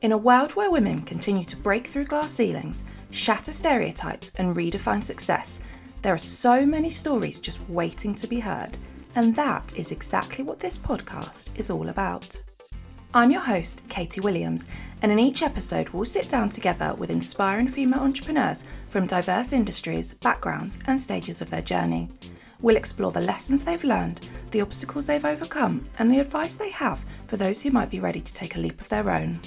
In a world where women continue to break through glass ceilings, shatter stereotypes, and redefine success, there are so many stories just waiting to be heard, and that is exactly what this podcast is all about. I'm your host, Katie Williams, and in each episode, we'll sit down together with inspiring female entrepreneurs from diverse industries, backgrounds, and stages of their journey. We'll explore the lessons they've learned, the obstacles they've overcome, and the advice they have for those who might be ready to take a leap of their own.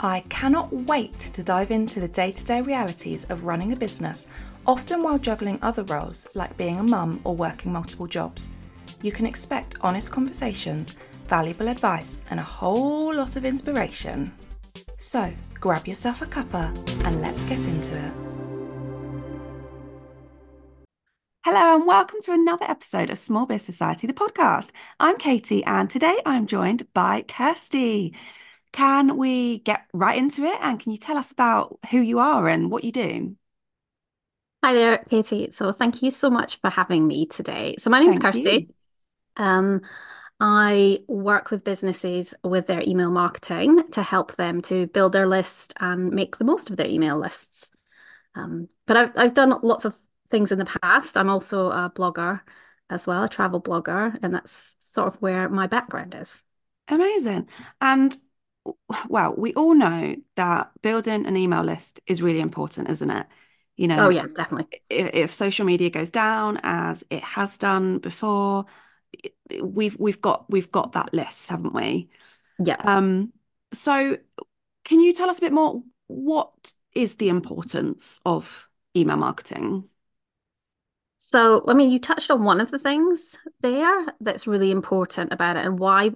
I cannot wait to dive into the day to day realities of running a business, often while juggling other roles like being a mum or working multiple jobs. You can expect honest conversations, valuable advice, and a whole lot of inspiration. So, grab yourself a cuppa and let's get into it. Hello, and welcome to another episode of Small Biz Society, the podcast. I'm Katie, and today I'm joined by Kirsty. Can we get right into it? And can you tell us about who you are and what you do? Hi there, Katie. So thank you so much for having me today. So my name is Kirsty. Um, I work with businesses with their email marketing to help them to build their list and make the most of their email lists. Um, but I've, I've done lots of things in the past. I'm also a blogger as well, a travel blogger, and that's sort of where my background is. Amazing. And well, we all know that building an email list is really important, isn't it? You know, oh yeah, definitely. If, if social media goes down as it has done before, we've we've got we've got that list, haven't we? Yeah. Um. So, can you tell us a bit more? What is the importance of email marketing? So, I mean, you touched on one of the things there that's really important about it and why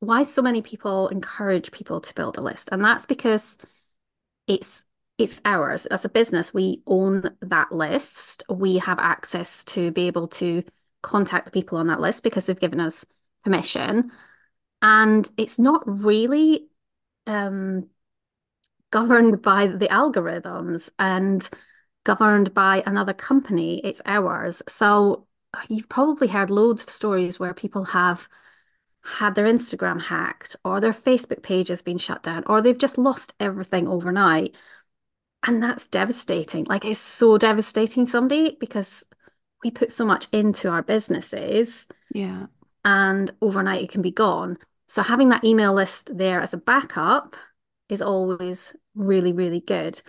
why so many people encourage people to build a list. And that's because it's it's ours. As a business, we own that list. We have access to be able to contact people on that list because they've given us permission. And it's not really um, governed by the algorithms. And governed by another company, it's ours. So you've probably heard loads of stories where people have had their Instagram hacked or their Facebook page has been shut down or they've just lost everything overnight. And that's devastating. Like it's so devastating somebody because we put so much into our businesses. Yeah. And overnight it can be gone. So having that email list there as a backup is always really, really good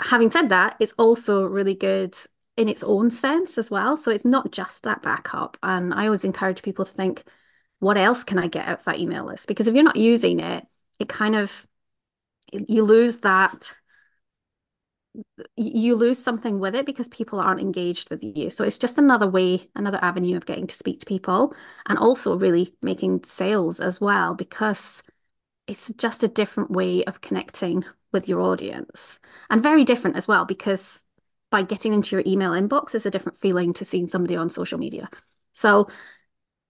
having said that, it's also really good in its own sense as well. So it's not just that backup. And I always encourage people to think, what else can I get out of that email list? Because if you're not using it, it kind of you lose that you lose something with it because people aren't engaged with you. So it's just another way, another avenue of getting to speak to people and also really making sales as well because it's just a different way of connecting with your audience and very different as well because by getting into your email inbox is a different feeling to seeing somebody on social media. So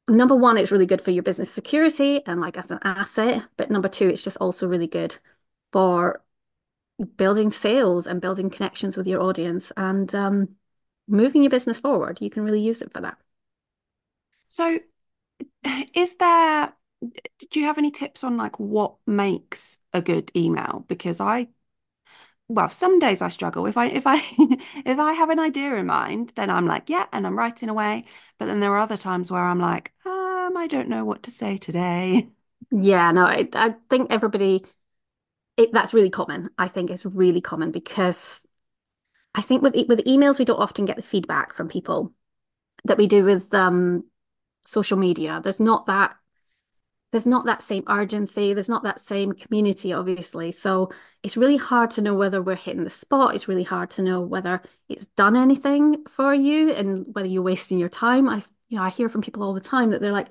number one, it's really good for your business security and like as an asset. But number two, it's just also really good for building sales and building connections with your audience and um, moving your business forward. You can really use it for that. So is there do you have any tips on like what makes a good email? Because I well, some days I struggle. If I if I if I have an idea in mind, then I'm like, yeah, and I'm writing away. But then there are other times where I'm like, um, I don't know what to say today. Yeah, no, I, I think everybody it, that's really common. I think it's really common because I think with with emails we don't often get the feedback from people that we do with um social media. There's not that there's not that same urgency there's not that same community obviously. So it's really hard to know whether we're hitting the spot. It's really hard to know whether it's done anything for you and whether you're wasting your time. I you know i hear from people all the time that they're like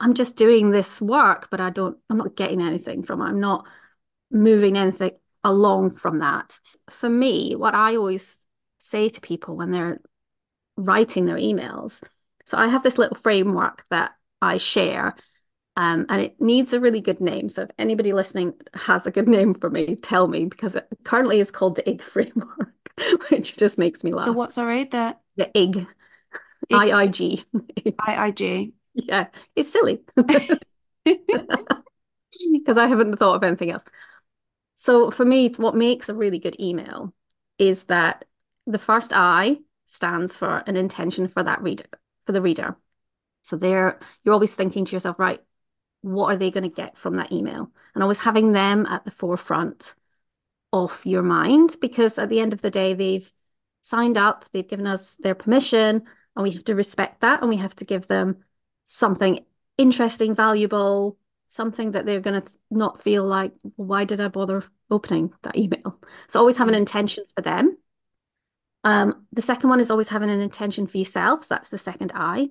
i'm just doing this work but i don't i'm not getting anything from it. I'm not moving anything along from that. For me what i always say to people when they're writing their emails so i have this little framework that i share um, and it needs a really good name. So if anybody listening has a good name for me, tell me because it currently is called the IG framework, which just makes me laugh. The what? Sorry, the the IG, I I G, I I G. Yeah, it's silly. because I haven't thought of anything else. So for me, what makes a really good email is that the first I stands for an intention for that reader, for the reader. So there, you're always thinking to yourself, right, what are they going to get from that email? And always having them at the forefront of your mind, because at the end of the day, they've signed up, they've given us their permission, and we have to respect that, and we have to give them something interesting, valuable, something that they're going to not feel like, why did I bother opening that email? So always have an mm. intention for them. Um, the second one is always having an intention for yourself. That's the second I.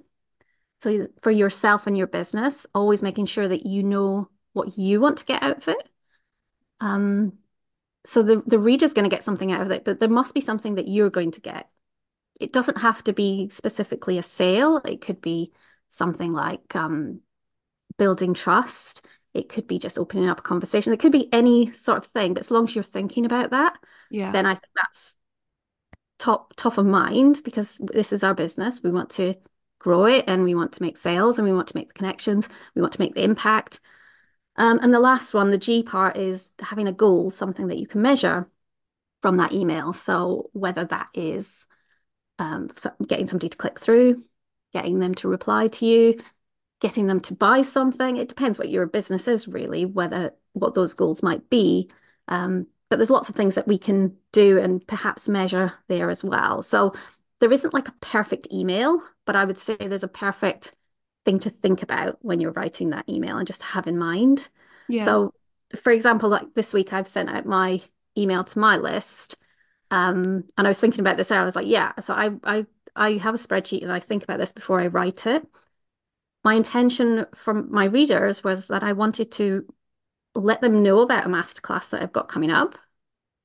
So for yourself and your business, always making sure that you know what you want to get out of it. Um, so the the reader's going to get something out of it, but there must be something that you're going to get. It doesn't have to be specifically a sale. It could be something like um, building trust. It could be just opening up a conversation. It could be any sort of thing, but as long as you're thinking about that, yeah, then I think that's top top of mind because this is our business. We want to grow it and we want to make sales and we want to make the connections. We want to make the impact. Um, and the last one, the G part, is having a goal, something that you can measure from that email. So whether that is um, getting somebody to click through, getting them to reply to you, getting them to buy something. It depends what your business is really, whether what those goals might be. Um, but there's lots of things that we can do and perhaps measure there as well. So there isn't like a perfect email, but I would say there's a perfect thing to think about when you're writing that email and just have in mind. Yeah. So, for example, like this week, I've sent out my email to my list, um, and I was thinking about this. I was like, yeah. So I I I have a spreadsheet and I think about this before I write it. My intention from my readers was that I wanted to let them know about a masterclass that I've got coming up.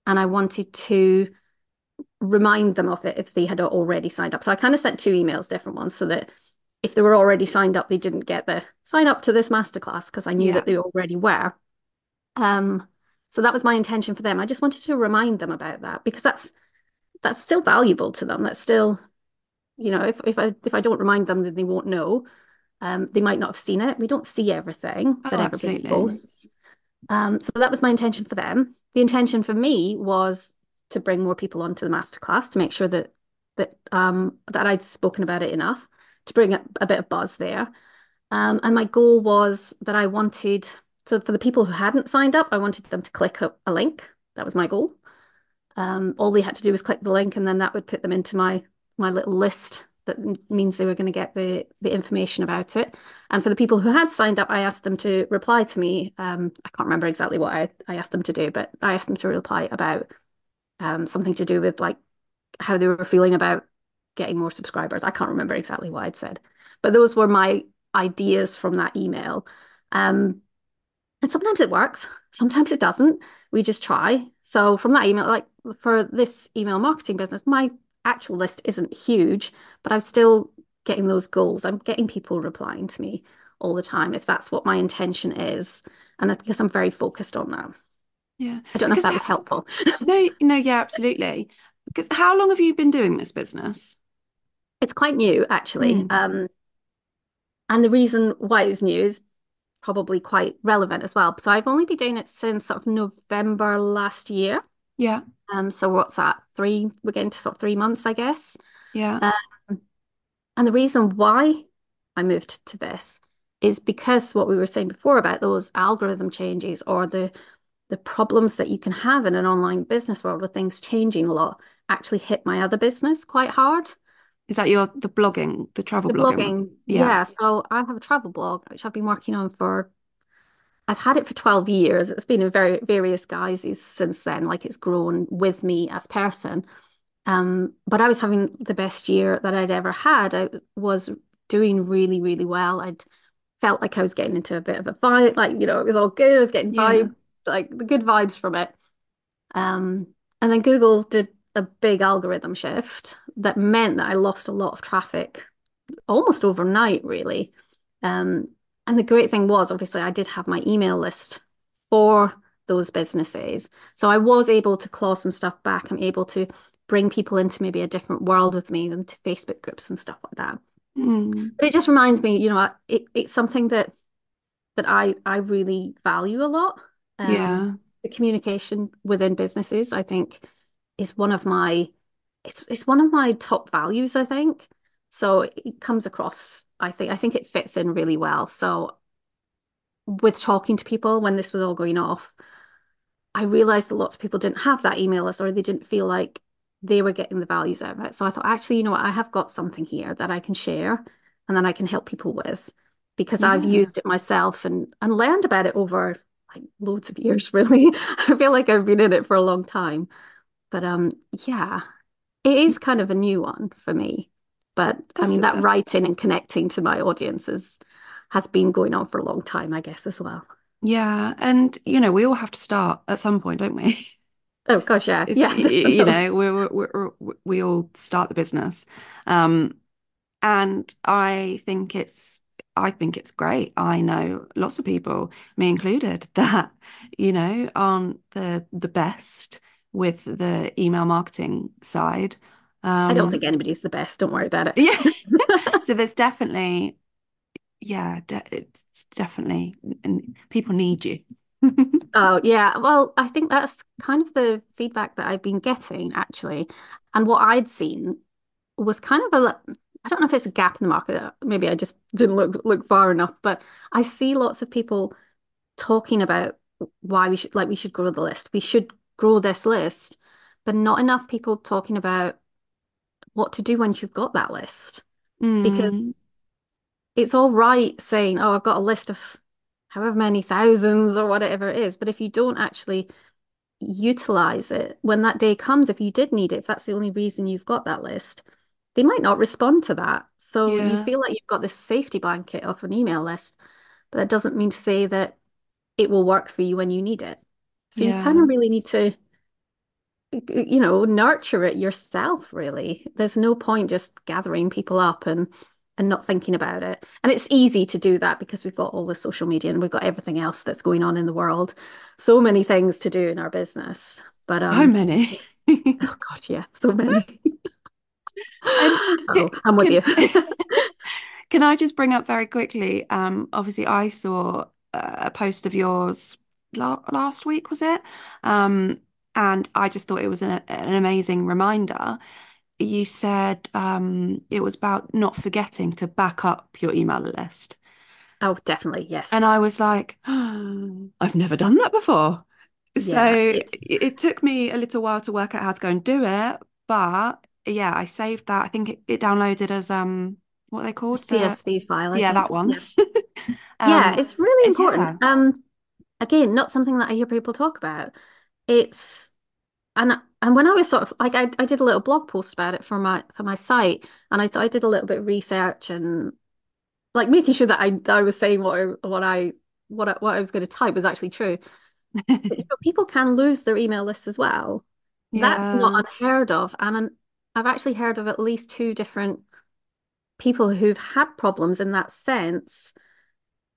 And I wanted to remind them of it if they had already signed up. So I kind of sent two emails, different ones, so that if they were already signed up, they didn't get the sign up to this masterclass because I knew yeah. that they already were. Um, so that was my intention for them. I just wanted to remind them about that because that's that's still valuable to them. That's still, you know, if if I if I don't remind them, then they won't know. Um, they might not have seen it. We don't see everything oh, that everybody absolutely. posts. Um, so that was my intention for them. The intention for me was to bring more people onto the masterclass to make sure that that um, that I'd spoken about it enough to bring a, a bit of buzz there. Um, and my goal was that I wanted so for the people who hadn't signed up, I wanted them to click a, a link. That was my goal. Um, all they had to do was click the link, and then that would put them into my my little list that means they were going to get the the information about it. And for the people who had signed up, I asked them to reply to me. Um, I can't remember exactly what I, I asked them to do, but I asked them to reply about um, something to do with like how they were feeling about getting more subscribers. I can't remember exactly what I'd said, but those were my ideas from that email. Um, and sometimes it works, sometimes it doesn't. We just try. So from that email, like for this email marketing business, my actual list isn't huge, but I'm still getting those goals. I'm getting people replying to me all the time if that's what my intention is. And I guess I'm very focused on that. Yeah. I don't know because if that was helpful. no, no, yeah, absolutely. Because how long have you been doing this business? It's quite new, actually. Mm. Um, and the reason why it's new is probably quite relevant as well. So I've only been doing it since sort of November last year. Yeah. Um, so what's that? Three, we're getting to sort of three months, I guess. Yeah. Um, and the reason why I moved to this is because what we were saying before about those algorithm changes or the the problems that you can have in an online business world with things changing a lot actually hit my other business quite hard. Is that your the blogging, the travel the blogging? blogging? Yeah. yeah. So I have a travel blog which I've been working on for I've had it for 12 years. It's been in very various guises since then, like it's grown with me as person. Um, but I was having the best year that I'd ever had. I was doing really, really well. I'd felt like I was getting into a bit of a vibe, like, you know, it was all good. I was getting yeah. vibe, like the good vibes from it. Um, and then Google did a big algorithm shift that meant that I lost a lot of traffic almost overnight, really. Um, and the great thing was, obviously, I did have my email list for those businesses. So I was able to claw some stuff back. I'm able to bring people into maybe a different world with me than to Facebook groups and stuff like that. Mm. But it just reminds me, you know, it, it's something that that I I really value a lot. Um, Yeah. the communication within businesses, I think, is one of my it's it's one of my top values, I think. So it comes across, I think I think it fits in really well. So with talking to people when this was all going off, I realized that lots of people didn't have that email list or they didn't feel like they were getting the values out of it. So I thought, actually, you know what, I have got something here that I can share and then I can help people with because I've used it myself and and learned about it over like loads of years, really. I feel like I've been in it for a long time. But um, yeah, it is kind of a new one for me. But I mean, that writing and connecting to my audiences has been going on for a long time, I guess, as well. yeah. And you know, we all have to start at some point, don't we? Oh gosh, yeah, yeah, you know, we're we all start the business. Um, and I think it's I think it's great. I know lots of people, me included, that, you know, aren't the the best with the email marketing side. I don't Um, think anybody's the best. Don't worry about it. yeah. So there's definitely, yeah, de it's definitely, and people need you. Oh, yeah. Well, I think that's kind of the feedback that I've been getting actually. And what I'd seen was kind of a, I don't know if it's a gap in the market. Maybe I just didn't look look far enough, but I see lots of people talking about why we should like we should grow the list. We should grow this list, but not enough people talking about what to do once you've got that list. Mm, Because it's all right saying, oh, I've got a list of however many thousands or whatever it is, but if you don't actually utilize it when that day comes, if you did need it, if that's the only reason you've got that list, they might not respond to that. So you feel like you've got this safety blanket of an email list, but that doesn't mean to say that it will work for you when you need it. So you kind of really need to, you know, nurture it yourself, really. There's no point just gathering people up and and not thinking about it. And it's easy to do that because we've got all the social media and we've got everything else that's going on in the world. So many things to do in our business. But so um, many. oh God, yeah, so many. And Oh, I'm with you. can can I just bring up very quickly? Um, obviously, I saw uh, a post of yours la last week, was it? Um, and I just thought it was an, an amazing reminder. You said um, it was about not forgetting to back up your email list, Oh, definitely, yes. and. I was like, oh, I've never done that before. So it, it took me a little while to work out how to go and do it, but yeah, I saved that. I think it, it downloaded as um what are they called? The CSV file, I yeah, that one. Yeah. Yeah, Um it's really important. yeah. Um, again, not something that I hear people talk about. It's and and when I was sort of like I, I did a little blog post about it for my for my site and I I did a little bit of research and like making sure that I I was saying what I what I what I, what I was going to type was actually true. But, you know, people can lose their email lists as well. That's not unheard of. And an- I've actually heard of at least two different people who've had problems in that sense,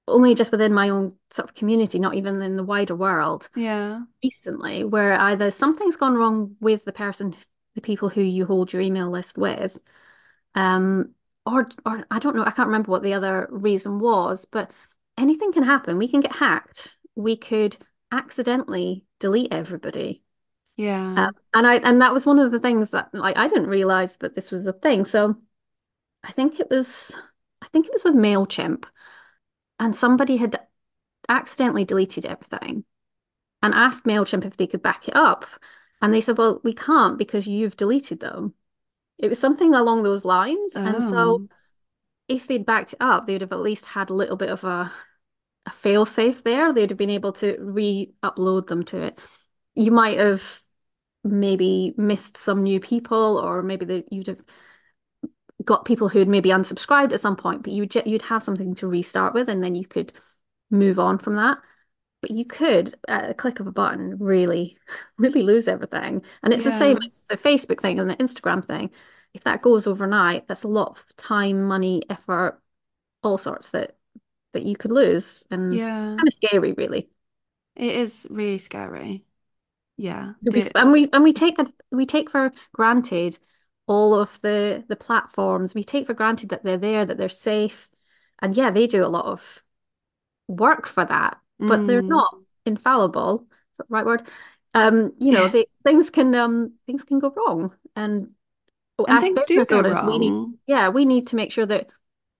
only just within my own sort of community, not even in the wider world Yeah. recently, where either something's gone wrong with the person, the people who you hold your email list with, um, or or I don't know, I can't remember what the other reason was, but anything can happen. We can get hacked. We could accidentally delete everybody. Uh, Yeah. and I and that was one of the things that like I didn't realize that this was the thing. So I think it was I think it was with MailChimp and somebody had accidentally deleted everything and asked MailChimp if they could back it up. And they said, well, we can't because you've deleted them. It was something along those lines. And so Oh. if they'd backed it up, they'd have at least had a little bit of a, a fail safe there. They'd have been able to re-upload them to it. You might have maybe missed some new people, or maybe that you'd have got people who had maybe unsubscribed at some point, but you'd you'd have something to restart with, and then you could move on from that. But you could, at a click of a button, really, really lose everything. And it's the same as the Facebook thing and the Instagram thing. If that goes overnight, that's a lot of time, money, effort, all sorts that that you could lose, and Yeah. kind of scary, really. It is really scary. Yeah. The and we and we take we take for granted all of the the platforms. We take for granted that they're there, that they're safe, and yeah, they do a lot of work for that, but they're Mm. not infallible. Is that the right word? Um, you know, they, things can um things can go wrong, and And as business owners, we need yeah, we need to make sure that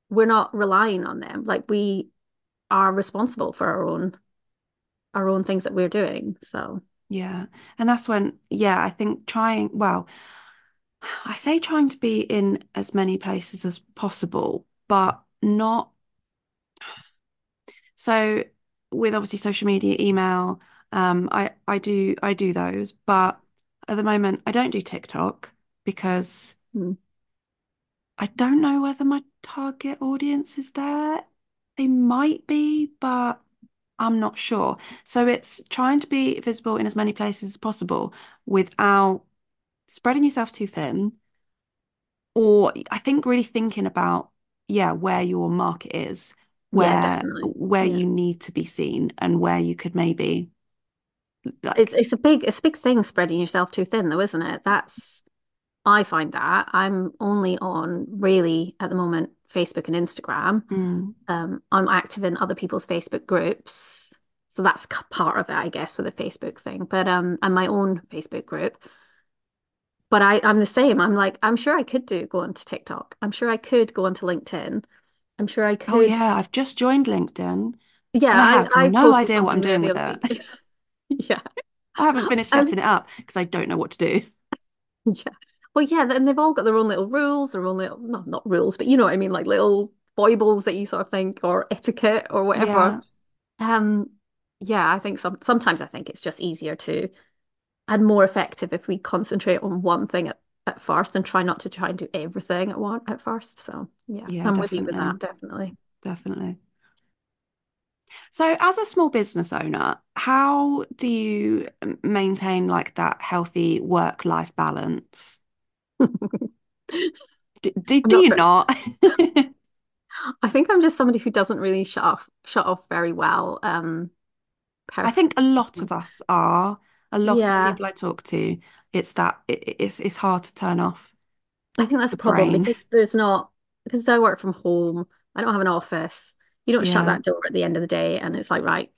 we're not relying on them. Like we are responsible for our own our own things that we're doing. So Yeah. And that's when, yeah, I think trying, well, I say trying to be in as many places as possible, but not. So with obviously social media, email, um, I I do I do those, but at the moment I don't do TikTok because mm, I don't know whether my target audience is there. They might be, but I'm not sure. So it's trying to be visible in as many places as possible without spreading yourself too thin, or I think really thinking about, yeah, where your market is, where definitely. where Yeah. you need to be seen and where you could maybe It's it's a big it's a big thing spreading yourself too thin though, isn't it? That's I find that I'm only on really at the moment Facebook and Instagram. mm, Um, I'm active in other people's Facebook groups. So that's part of it, I guess, with the Facebook thing. But um, and my own Facebook group. But I, I'm the same. I'm like, I'm sure I could do go onto TikTok. I'm sure I could go onto LinkedIn. I'm sure I could. oh yeah, I've just joined LinkedIn Yeah, I I, have I no idea what I'm doing with it. Yeah. I haven't finished Um, setting it up because I don't know what to do. yeah. Well, yeah, and they've all got their own little rules, their own little, no, not rules, but you know what I mean, like little foibles that you sort of think, or etiquette or whatever. Yeah, Um, yeah, I think some sometimes I think it's just easier to and more effective if we concentrate on one thing at, at first and try not to try and do everything at one at first. So yeah, yeah, I'm with you with definitely, that, definitely. definitely. So, as a small business owner, how do you maintain like that healthy work-life balance? Do, do, do not you very, not? I think I'm just somebody who doesn't really shut off shut off very well. Um, I think a lot of us are. A lot of people I talk to, it's that it, it's it's hard to turn off I think that's the a problem brain. because there's not because I work from home. I don't have an office. You don't shut that door at the end of the day and it's like, right,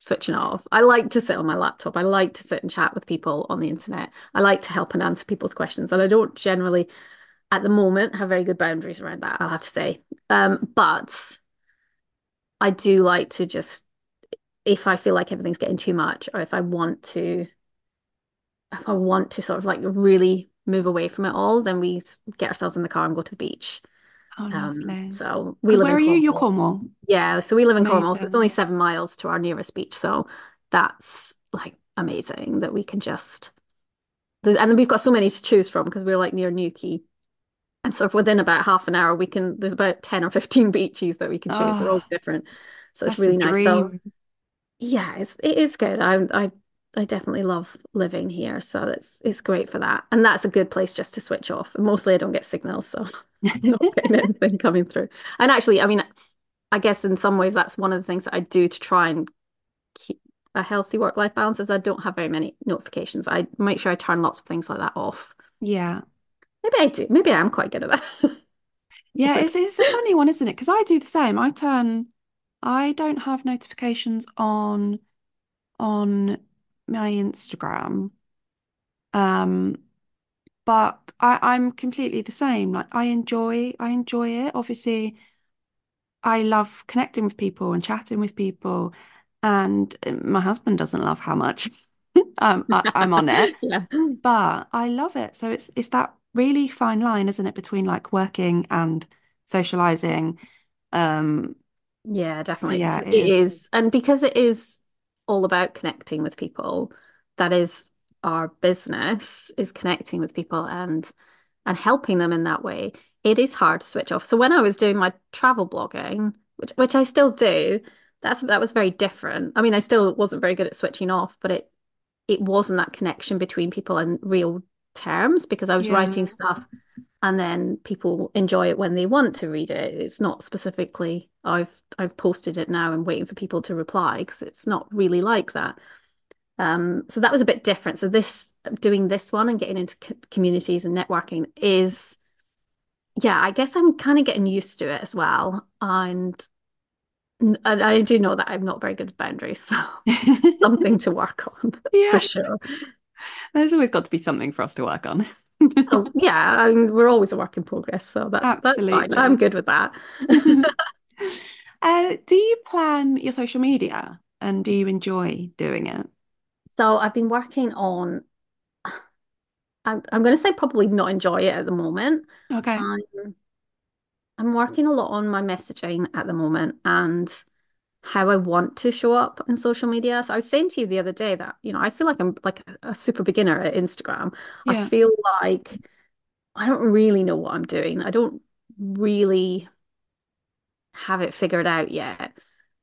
switching off. I like to sit on my laptop. I like to sit and chat with people on the internet. I like to help and answer people's questions. And I don't generally, at the moment, have very good boundaries around that, I'll have to say. Um, but I do like to just, if I feel like everything's getting too much, or if I want to, if I want to sort of like really move away from it all, then we get ourselves in the car and go to the beach. Oh, Um, so we live where in are you? You're Cornwall. Cornwall. Yeah, so we live in Cornwall, so it's only seven miles to our nearest beach. So that's like amazing that we can just and then we've got so many to choose from because we're like near Newquay. And so within about half an hour, we can there's about 10 or 15 beaches that we can choose. They're all Oh, different. So it's really nice. So yeah, it's it is good. I I I definitely love living here. So it's it's great for that. And that's a good place just to switch off. And mostly I don't get signals, so I'm not getting anything coming through. And actually, I mean, I guess in some ways that's one of the things that I do to try and keep a healthy work-life balance is I don't have very many notifications. I make sure I turn lots of things like that off. Yeah. Maybe I do. Maybe I am quite good at that. Yeah, it's it's a funny one, isn't it? Because I do the same. I turn, I don't have notifications on on my Instagram. Um, but I, I'm completely the same. Like I enjoy, I enjoy it. Obviously, I love connecting with people and chatting with people. And uh, my husband doesn't love how much um I, I'm on it, yeah. but I love it. So it's it's that really fine line, isn't it, between like working and socializing. Um, Yeah, so definitely. yeah, It it is. is. And because it is all about connecting with people, that is our business, is connecting with people and and helping them in that way. It is hard to switch off. So when I was doing my travel blogging, which which I still do, that's that was very different. I mean, I still wasn't very good at switching off, but it it wasn't that connection between people in real terms because I was Yeah. writing stuff and then people enjoy it when they want to read it. It's not specifically I've I've posted it now and waiting for people to reply because it's not really like that. Um, so that was a bit different. So this doing this one and getting into co communities and networking is, yeah, I guess I'm kind of getting used to it as well. And And I do know that I'm not very good with boundaries, so something to work on Yeah. for sure. There's always got to be something for us to work on. Oh, yeah, I mean, we're always a work in progress, so that's that's fine. I'm good with that. Uh, do you plan your social media and do you enjoy doing it? So I've been working on, I'm, I'm going to say probably not enjoy it at the moment. Okay. I'm, I'm working a lot on my messaging at the moment and how I want to show up in social media. So I was saying to you the other day that, you know, I feel like I'm like a super beginner at Instagram. I feel like I don't really know what I'm doing. I don't really have it figured out yet.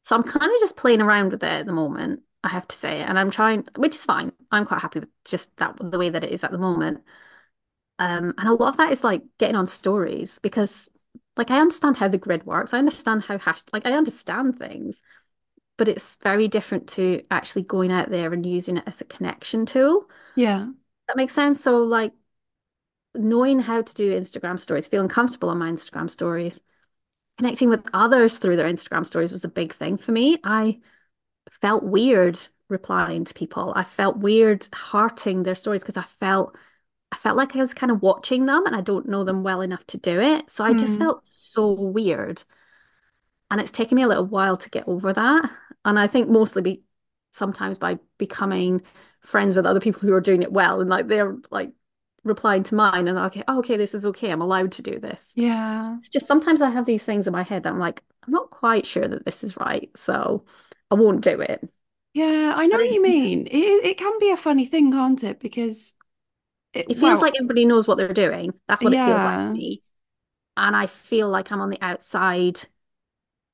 So I'm kind of just playing around with it at the moment, I have to say. And I'm trying, which is fine. I'm quite happy with just that the way that it is at the moment. Um, and a lot of that is like getting on stories because like I understand how the grid works. I understand how hash like I understand things, but it's very different to actually going out there and using it as a connection tool. Yeah. That makes sense. So like knowing how to do Instagram stories, feeling comfortable on my Instagram stories, connecting with others through their Instagram stories was a big thing for me. I felt weird replying to people. I felt weird hearting their stories because I felt I felt like I was kind of watching them and I don't know them well enough to do it. So I just Mm. felt so weird. And it's taken me a little while to get over that. And I think mostly be sometimes by becoming friends with other people who are doing it well and like they're like replying to mine and okay, oh, okay, this is okay. I'm allowed to do this. Yeah. It's just sometimes I have these things in my head that I'm like, I'm not quite sure that this is right. So I won't do it. Yeah, I know what you mean. It it can be a funny thing, can't it? Because it, it feels well, like everybody knows what they're doing. That's what it feels like to me. And I feel like I'm on the outside,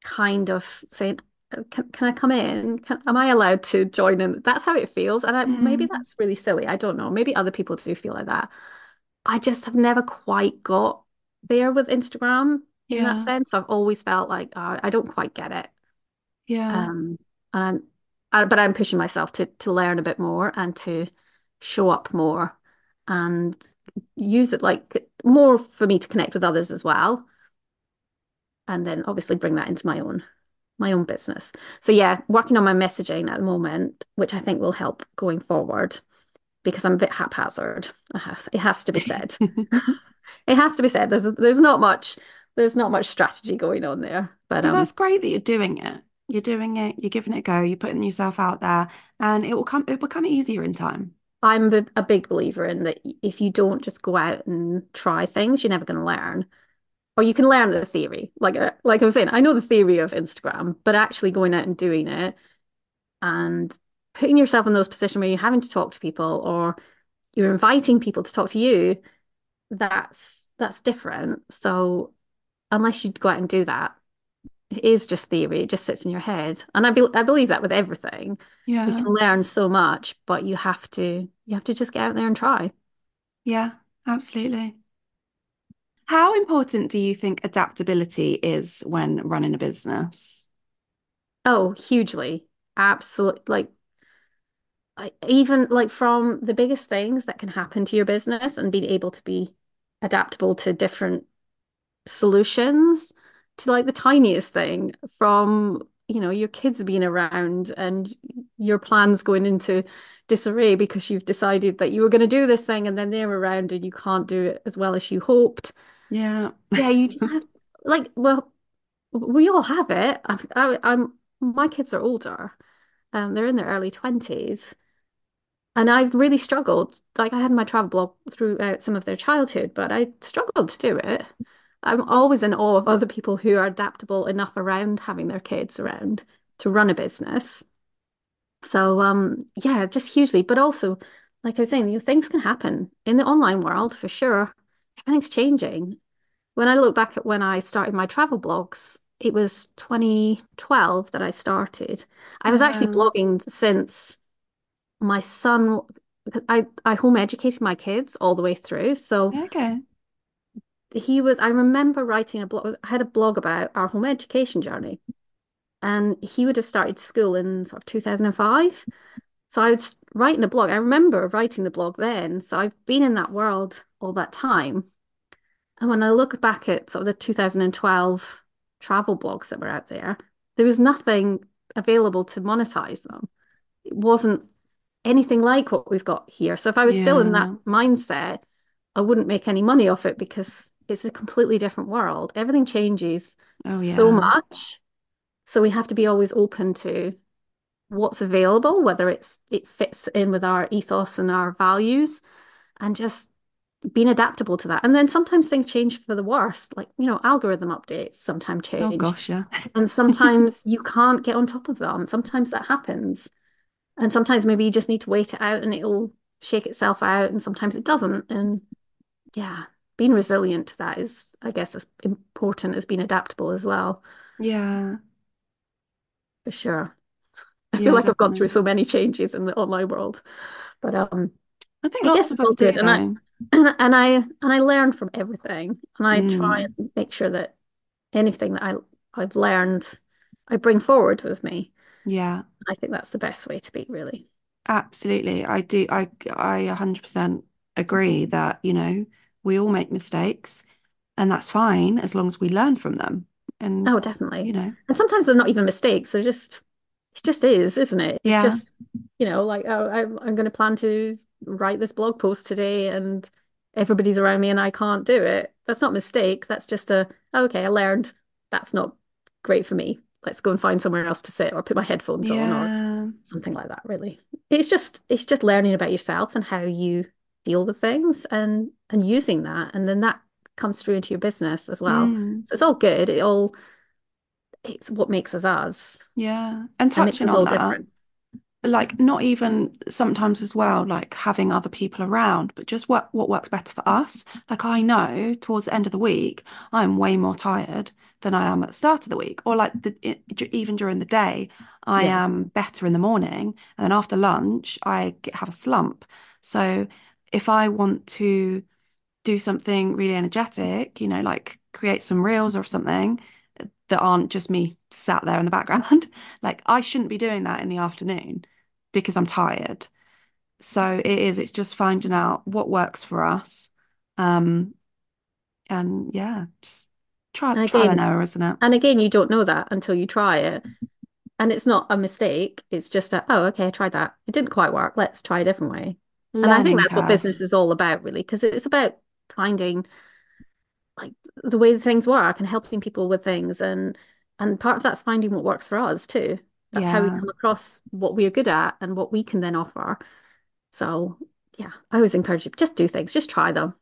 kind of saying, "Uh, can, can I come in? Can, am I allowed to join in? That's how it feels. And I, maybe Mm, that's really silly. I don't know. Maybe other people do feel like that. I just have never quite got there with Instagram in that yeah. sense. I've always felt like oh, I don't quite get it. Yeah. Um, and I, but I'm pushing myself to to learn a bit more and to show up more and use it like more for me to connect with others as well. And then obviously bring that into my own my own business. So yeah, working on my messaging at the moment, which I think will help going forward because I'm a bit haphazard. It has, to be said. It has to be said. There's there's not much there's not much strategy going on there. But But um that's great that you're doing it. You're doing it, you're giving it a go, you're putting yourself out there, and it will come it will become easier in time. I'm a, big believer in that if you don't just go out and try things, you're never going to learn. Or you can learn the theory. Like uh, like I was saying, I know the theory of Instagram, but actually going out and doing it and putting yourself in those positions where you're having to talk to people or you're inviting people to talk to you, that's that's different. So unless you go out and do that, it is just theory. It just sits in your head. And I be I believe that with everything. Yeah. You can learn so much, but you have to you have to just get out there and try. Yeah, absolutely. How important do you think adaptability is when running a business? Oh, hugely. Absolutely. Like I, even like from the biggest things that can happen to your business and being able to be adaptable to different solutions to like the tiniest thing from, you know, your kids being around and your plans going into disarray because you've decided that you were going to do this thing and then they're around and you can't do it as well as you hoped. Yeah. Yeah, you just have like, well, we all have it. I, I, I'm my kids are older. Um, they're in their early 20s. And I really struggled. Like I had my travel blog throughout some of their childhood, but I struggled to do it. I'm always in awe of other people who are adaptable enough around having their kids around to run a business. So um yeah, just hugely. But also, like I was saying, you know, things can happen in the online world for sure. Everything's changing. When I look back at when I started my travel blogs, it was 2012 that I started. I was actually Wow. blogging since my son, I, I home educated my kids all the way through. So Okay. He was, I remember writing a blog, I had a blog about our home education journey. And he would have started school in sort of 2005. So I was writing a blog. I remember writing the blog then. So I've been in that world all that time. And when I look back at sort of the 2012 travel blogs that were out there, there was nothing available to monetize them. It wasn't anything like what we've got here. So if I was still in that mindset, I wouldn't make any money off it because it's a completely different world. Everything changes Oh so much. So we have to be always open to what's available, whether it's it fits in with our ethos and our values, and just being adaptable to that. And then sometimes things change for the worst, like, you know, algorithm updates sometimes change. Oh change. gosh, yeah. And sometimes you can't get on top of them. Sometimes that happens. And sometimes maybe you just need to wait it out and it'll shake itself out, and sometimes it doesn't. And yeah, being resilient to that is, I guess, as important as being adaptable as well, Yeah. for sure. I feel Yeah, like I've gone through so many changes in the online world, but um, I think I guess it's all good. And I and, and I and I learn from everything, and I try Mm, and make sure that anything that I I've learned, I bring forward with me. yeah, I think that's the best way to be, really. absolutely. I do. I I 100% agree that, you know, we all make mistakes and that's fine as long as we learn from them. And, Oh, definitely you know, And sometimes they're not even mistakes. They're just it just is, isn't it? It's yeah, just, you know, like oh, I'm I'm going to plan to write this blog post today, and everybody's around me, and I can't do it. That's not a mistake. That's just a "Oh, okay. I learned that's not great for me. Let's go and find somewhere else to sit, or put my headphones on, or something like that. Really, it's just it's just learning about yourself and how you deal with things, and and using that, and then that comes through into your business as well. mm, So it's all good. It all it's what makes us us yeah. And touching on all that, different. like not even sometimes as well, like having other people around, but just what what works better for us. Like I know towards the end of the week, I'm way more tired than I am at the start of the week, or like the it, even during the day, I Yeah. am better in the morning, and then after lunch, I get, have a slump. So if I want to do something really energetic, you know, like create some reels or something that aren't just me sat there in the background, like I shouldn't be doing that in the afternoon because I'm tired. So it is, it's just finding out what works for us. Um, and yeah, just try And trial and again, error, isn't it? and again, you don't know that until you try it. And it's not a mistake. It's just a, oh, okay, I tried that. It didn't quite work. Let's try a different way. And I think Learning that's what business is all about, really, because it's about finding like the way things work and helping people with things. And and part of that's finding what works for us too. That's how we come across what we're good at and what we can then offer. So yeah, I always encourage you, just do things, just try them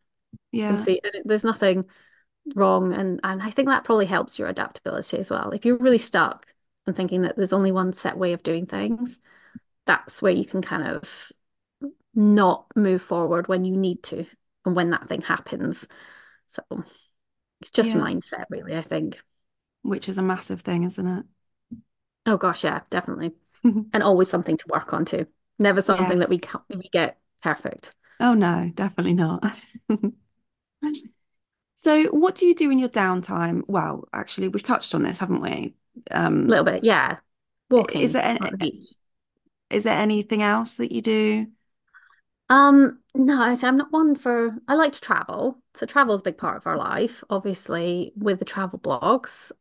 and Yeah. see. And it- there's nothing wrong. And and I think that probably helps your adaptability as well. If you're really stuck and thinking that there's only one set way of doing things, that's where you can kind of not move forward when you need to and when that thing happens. So it's just Yeah. mindset, really, I think. Which is a massive thing, isn't it? Oh gosh, yeah, definitely. And always something to work on too. Never something that we can we get perfect. Oh no, definitely not. So, what do you do in your downtime? Well, actually, we've touched on this, haven't we? A Um, little bit, yeah. is Walking there any, the is there anything else that you do? Um, no, I say I'm not one for I like to travel. So travel is a big part of our life. Obviously, with the travel blogs,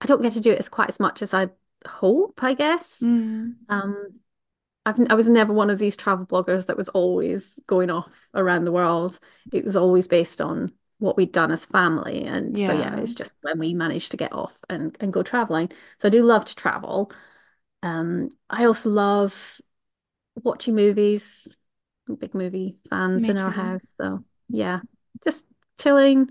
I don't get to do it as quite as much as I hope, I guess. Mm, Um, I've I was never one of these travel bloggers that was always going off around the world. It was always based on what we'd done as family. And so yeah, yeah, it's just when we managed to get off and, and go traveling. So I do love to travel. Um, I also love watching movies. Big movie fans me in our house. So yeah, just chilling,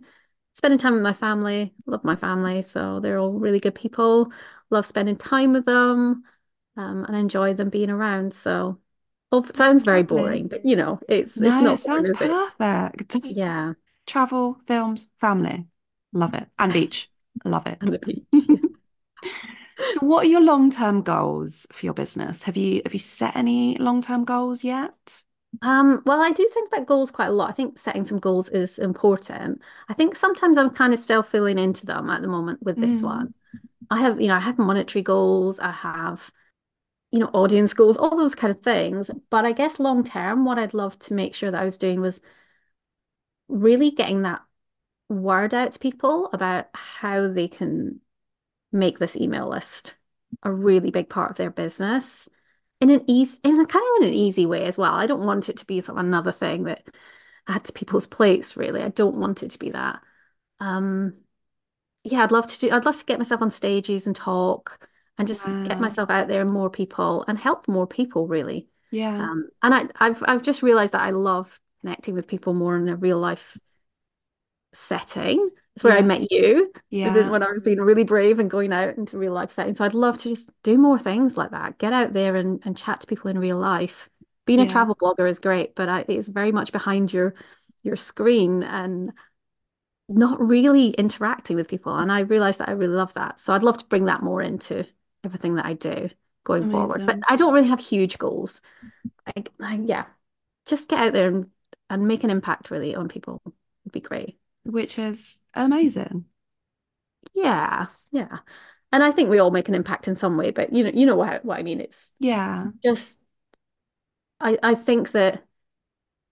spending time with my family. Love my family. So they're all really good people. Love spending time with them um, and enjoy them being around. So, well, it sounds very boring, but you know, it's it's No, it not boring, sounds it? perfect. Yeah, Travel, films, family. Love it. And beach. Love and it. the beach. So what are your long-term goals for your business? Have you have you set any long-term goals yet? Um, well, I do think about goals quite a lot. I think setting some goals is important. I think sometimes I'm kind of still filling into them at the moment with this Mm, one. I have, you know, I have monetary goals, I have, you know, audience goals, all those kind of things. But I guess long term, what I'd love to make sure that I was doing was really getting that word out to people about how they can make this email list a really big part of their business in an easy, in a kind of in an easy way as well. I don't want it to be sort of another thing that add to people's plates, really. I don't want it to be that. Um, yeah, I'd love to do, I'd love to get myself on stages and talk and just Wow. get myself out there and more people and help more people, really. Yeah. Um, and I, I've I've just realized that I love connecting with people more in a real life setting. It's where I met you Yeah. when I was being really brave and going out into real life settings. So I'd love to just do more things like that. Get out there and, and chat to people in real life. Being a travel blogger is great, but I, it's very much behind your your screen and not really interacting with people. And I realized that I really love that. So I'd love to bring that more into everything that I do going forward. But I don't really have huge goals. I, yeah, just get out there and, and make an impact really on people would be great. Which is amazing. Yeah, yeah. And I think we all make an impact in some way, but you know, you know what, what I mean. It's Yeah. just I, I think that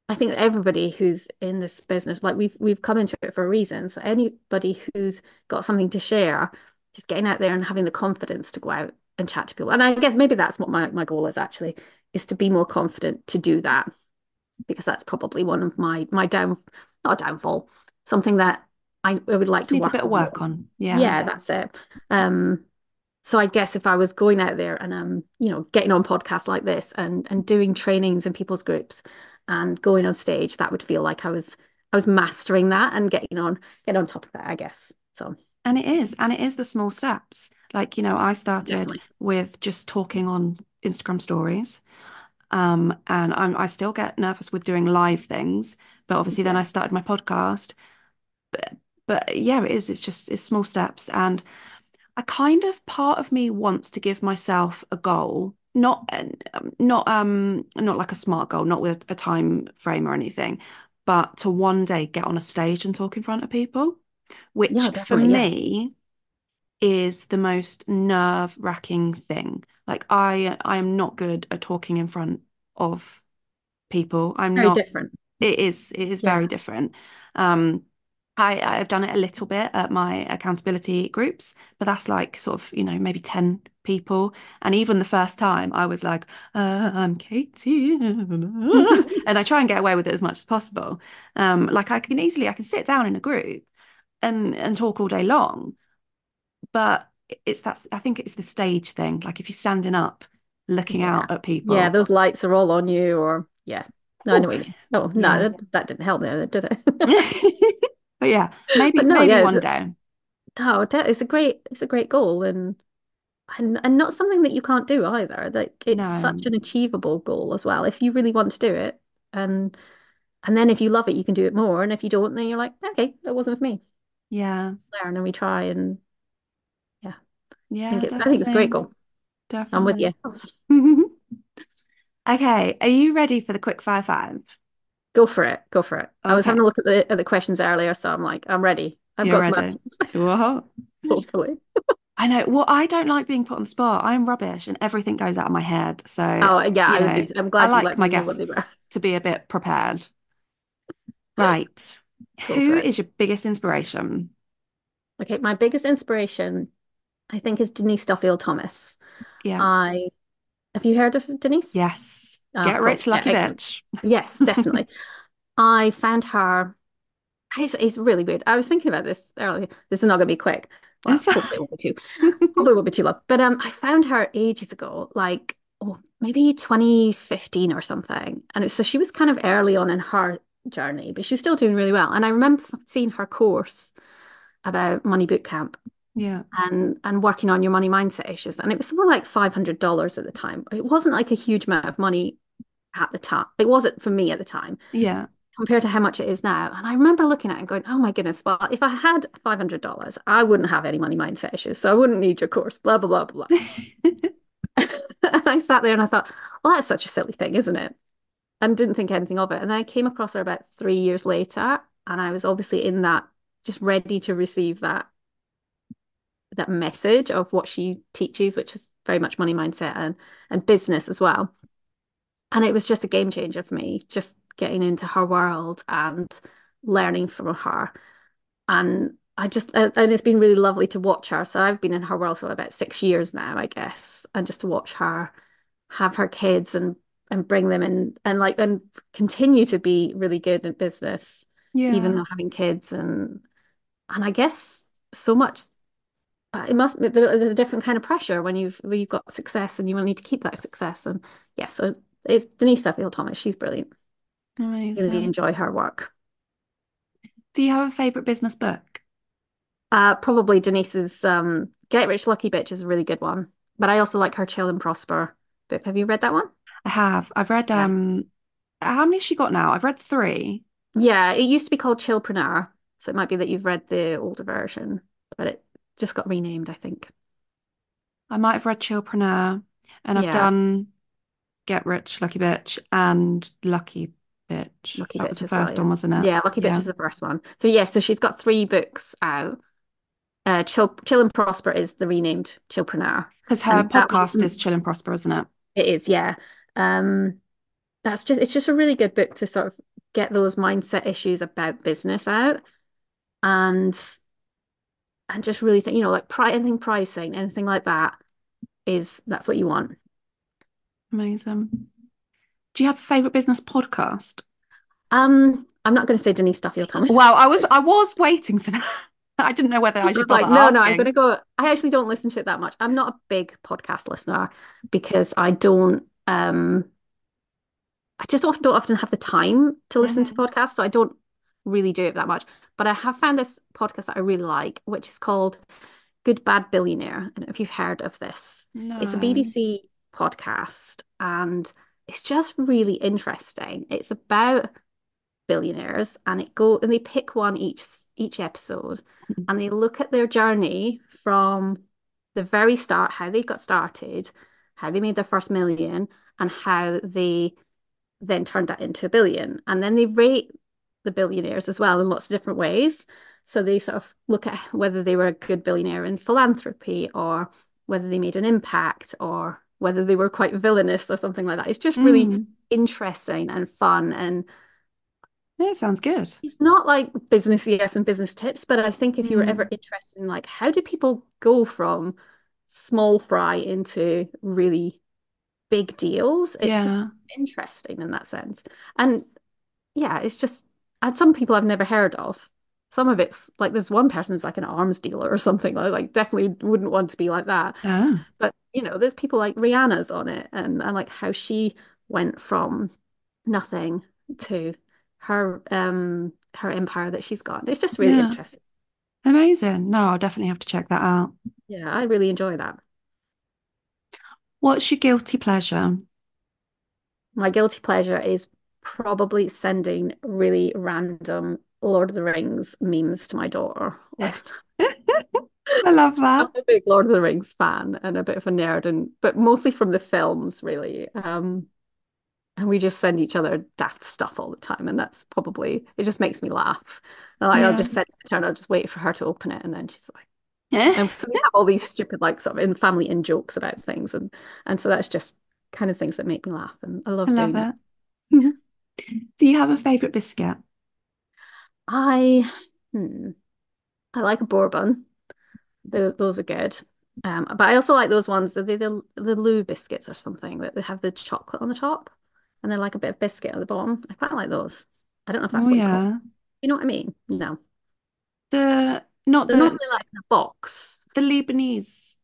I think that everybody who's in this business, like we've we've come into it for a reason. So anybody who's got something to share, just getting out there and having the confidence to go out and chat to people. And I guess maybe that's what my, my goal is actually, is to be more confident to do that. Because that's probably one of my my down not a downfall, something that I, I would like Just to needs a work bit of on work more. on. Yeah. Yeah, that's it. Um, so I guess if I was going out there and um, you know, getting on podcasts like this and and doing trainings in people's groups and going on stage, that would feel like I was I was mastering that and getting on getting on top of that, I guess. So And it is, and it is the small steps. Like, you know, I started definitely. with just talking on Instagram stories. Um, and I'm I still get nervous with doing live things, but obviously then I started my podcast. But but yeah, it is, it's just it's small steps. And I kind of part of me wants to give myself a goal, not um, not um not like a smart goal, not with a time frame or anything, but to one day get on a stage and talk in front of people, which Yeah, for definitely. Yeah. me is the most nerve-wracking thing. Like I I am not good at talking in front of people. It's I'm very not different. it is it is very different. Um I I've done it a little bit at my accountability groups, but that's like sort of, you know, maybe 10 people. And even the first time I was like, uh, I'm Katie. And I try and get away with it as much as possible. Um, like I can easily I can sit down in a group and and talk all day long, but it's that I think it's the stage thing. Like if you're standing up looking Yeah. out at people. Yeah, those lights are all on you or yeah. No, I know what you mean. Oh, no, yeah. that, that didn't help there, did it? But yeah, maybe But no, maybe yeah, one day. oh, it's a great it's a great goal and and and not something that you can't do either. Like it's No. such an achievable goal as well. If you really want to do it and and then if you love it, you can do it more. And if you don't, then you're like, okay, that wasn't for me. Yeah. And then we try and yeah, I Yeah, think it, I think it's a great definitely. goal. I'm with you. Okay, are you ready for the quick fire five? Go for it. Go for it. I was having a look at the at the questions earlier, so I'm like, I'm ready. I've you're got ready. Whoa. hopefully. I know. Well, I don't like being put on the spot. I'm rubbish and everything goes out of my head. So, Oh, yeah, I I glad you like my me know what they guests to be a bit prepared. Right. Go Who is your biggest inspiration? Okay, my biggest inspiration, I think, is Denise Duffield Thomas. Yeah. I have you heard of Denise? Yes. Oh, Get rich, lucky excellent. bitch. Yes, definitely. I found her. It's, it's really weird. I was thinking about this earlier. This is not going to be quick. Well, hopefully won't be too. Probably won't be too long. But um, I found her ages ago, like oh, maybe 2015 or something. And so she was kind of early on in her journey, but she was still doing really well. And I remember seeing her course about money boot camp Yeah. and and working on your money mindset issues. And it was something like $500 at the time. It wasn't like a huge amount of money at the time. It wasn't for me at the time Yeah. compared to how much it is now. And I remember looking at it and going, oh my goodness, well, if I had $500, I wouldn't have any money mindset issues. So I wouldn't need your course, blah, blah, blah, blah. and I sat there and I thought, well, that's such a silly thing, isn't it? And didn't think anything of it. And then I came across her about three years later, and I was obviously in that, just ready to receive that that message of what she teaches, which is very much money mindset and and business as well. And it was just a game changer for me, just getting into her world and learning from her. And I just and it's been really lovely to watch her. So I've been in her world for about six years now, I guess, and just to watch her have her kids and and bring them in and like and continue to be really good at business, Yeah. even though having kids and and I guess so much uh, it must there's a different kind of pressure when you've when you've got success and you will need to keep that success. And yeah, so it's Denise Duffield Thomas. She's brilliant. Amazing. Really enjoy her work. Do you have a favorite business book? Uh, probably Denise's um, Get Rich Lucky Bitch is a really good one. But I also like her Chill and Prosper book. Have you read that one? I have. I've read um how many has she got now? I've read three. Yeah, it used to be called Chillpreneur, so it might be that you've read the older version, but it just got renamed, I think. I might have read Chillpreneur and I've Yeah. done Get Rich, Lucky Bitch and Lucky Bitch. Lucky That was the as well, first yeah. one, wasn't it? Yeah, Lucky Bitch Yeah. is the first one. So yeah, so she's got three books out. Uh, Chill, Chill and Prosper is the renamed Chillpreneur. Because her And podcast one- is Chill and Prosper, isn't it? It is, yeah. Um, that's just it's just a really good book to sort of get those mindset issues about business out and and just really think, you know, like pri anything pricing, anything like that is that's what you want. Amazing. Do you have a favorite business podcast? Um, I'm not going to say Denise Duffield Thomas. Wow, I was I was waiting for that. I didn't know whether I should like, no, no, I'm going to go. I actually don't listen to it that much. I'm not a big podcast listener because I don't. Um, I just often don't often have the time to listen to podcasts, so I don't really do it that much. But I have found this podcast that I really like, which is called Good Bad Billionaire. I don't know if you've heard of this. It's a BBC podcast and it's just really interesting. It's about billionaires and it go and they pick one each each episode Mhm. and they look at their journey from the very start, how they got started, how they made their first million, and how they then turned that into a billion. And then they rate the billionaires as well in lots of different ways. So they sort of look at whether they were a good billionaire in philanthropy or whether they made an impact or whether they were quite villainous or something like that. It's just really Mm. interesting and fun. And Yeah, it sounds good. it's not like business yes and business tips, but I think if you were ever Mm. interested in like how do people go from small fry into really big deals, it's just interesting in that sense. And yeah, it's just and some people I've never heard of. Some of it's like there's one person who's like an arms dealer or something. I like definitely wouldn't want to be like that. Oh. But you know, there's people like Rihanna's on it and, and like how she went from nothing to her um her empire that she's got. It's just really Yeah. interesting. Amazing. No, I'll definitely have to check that out. Yeah, I really enjoy that. What's your guilty pleasure? My guilty pleasure is probably sending really random Lord of the Rings memes to my daughter. I love that. I'm a big Lord of the Rings fan and a bit of a nerd, and but mostly from the films, really. Um, and we just send each other daft stuff all the time, and that's probably it. Just makes me laugh. Like, I'll just send it to her, and I'll just wait for her to open it, and then she's like, and so we have all these stupid like sort of in family in jokes about things, and and so that's just kind of things that make me laugh, and I love I love doing it. it. Do you have a favorite biscuit? I hmm, I like a bourbon. Those, those are good. Um, but I also like those ones that they the the LU biscuits or something that they have the chocolate on the top and they're like a bit of biscuit at the bottom. I quite like those. I don't know if that's Oh what you yeah. You know what I mean? No. The not They're the normally like in a box. the Lebanese.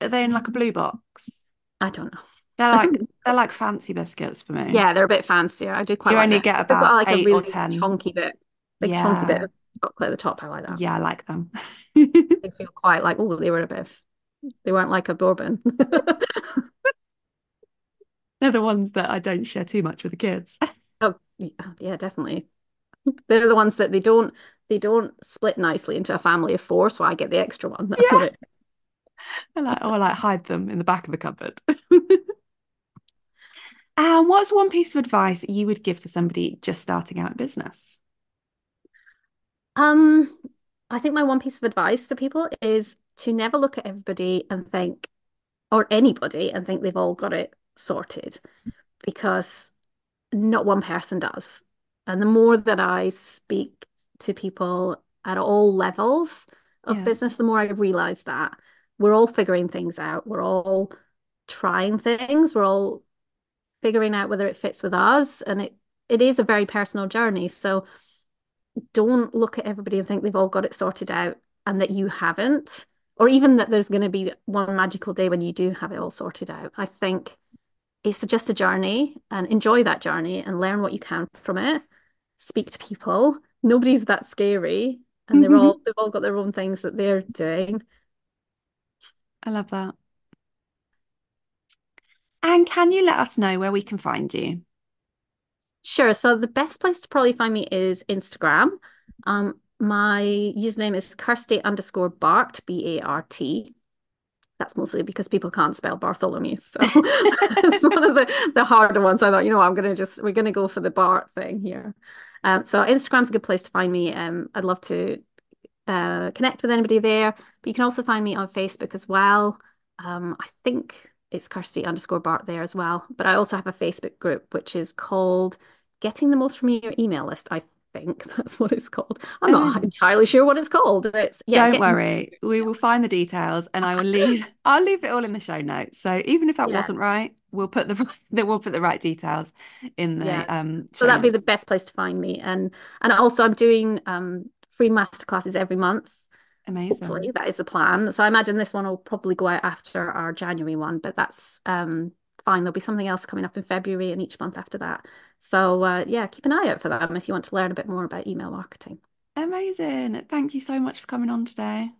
Are they in like a blue box? I don't know. They're like think they're like fancy biscuits for me. yeah, they're a bit fancier. I do quite You like only that. get they've got about like a eight or really 10. chunky bit, big chunky bit of chocolate at the top. I like that. Yeah, I like them. They feel quite like, oh, they were a bit of, they weren't like a bourbon. They're the ones that I don't share too much with the kids. Oh, yeah, oh, yeah, definitely. They're the ones that they don't they don't split nicely into a family of four, so I get the extra one. That's Yeah. what it I like, oh, or like hide them in the back of the cupboard. And what's one piece of advice you would give to somebody just starting out in business? Um, I think my one piece of advice for people is to never look at everybody and think, or anybody and think they've all got it sorted, because not one person does. And the more that I speak to people at all levels of Yeah. business, the more I've realized that we're all figuring things out. We're all trying things. We're all figuring out whether it fits with us. And it, it is a very personal journey. So don't look at everybody and think they've all got it sorted out and that you haven't, or even that there's going to be one magical day when you do have it all sorted out. I think it's just a journey and enjoy that journey and learn what you can from it. Speak to people. Nobody's that scary. And they're all mm-hmm. they've all got their own things that they're doing. I love that. And can you let us know where we can find you? Sure. So the best place to probably find me is Instagram. Um, my username is Kirsty underscore Bart, B A R T. That's mostly because people can't spell Bartholomew. So it's one of the, the harder ones. I thought, you know, I'm gonna just we're gonna go for the Bart thing here. Um, so Instagram's a good place to find me. Um, I'd love to uh, connect with anybody there. But you can also find me on Facebook as well. Um, I think it's Kirsty underscore Bart there as well. But I also have a Facebook group which is called Getting the Most from Your Email List. I think that's what it's called. I'm not Amazing. entirely sure what it's called. It's yeah. Don't Getting- worry, we will find the details and I will leave I'll leave it all in the show notes. So even if that Yeah. wasn't right, we'll put the we'll put the right details in the Yeah. um So that'd be the best place to find me. And and also I'm doing um free masterclasses every month. Amazing. Hopefully that is the plan. So I imagine this one will probably go out after our January one, but that's um fine. There'll be something else coming up in February and each month after that. So uh, yeah, keep an eye out for them if you want to learn a bit more about email marketing. Amazing. Thank you so much for coming on today.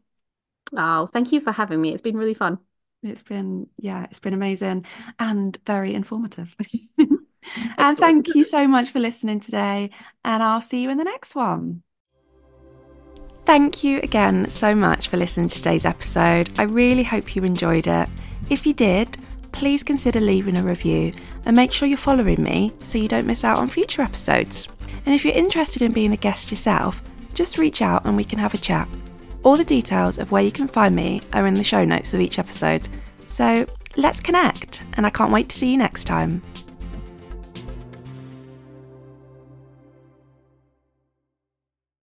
Oh, thank you for having me. It's been really fun. It's been, yeah, it's been amazing and very informative. And thank you so much for listening today, and I'll see you in the next one. Thank you again so much for listening to today's episode. I really hope you enjoyed it. If you did, please consider leaving a review and make sure you're following me so you don't miss out on future episodes. And if you're interested in being a guest yourself, just reach out and we can have a chat. All the details of where you can find me are in the show notes of each episode. So let's connect, and I can't wait to see you next time.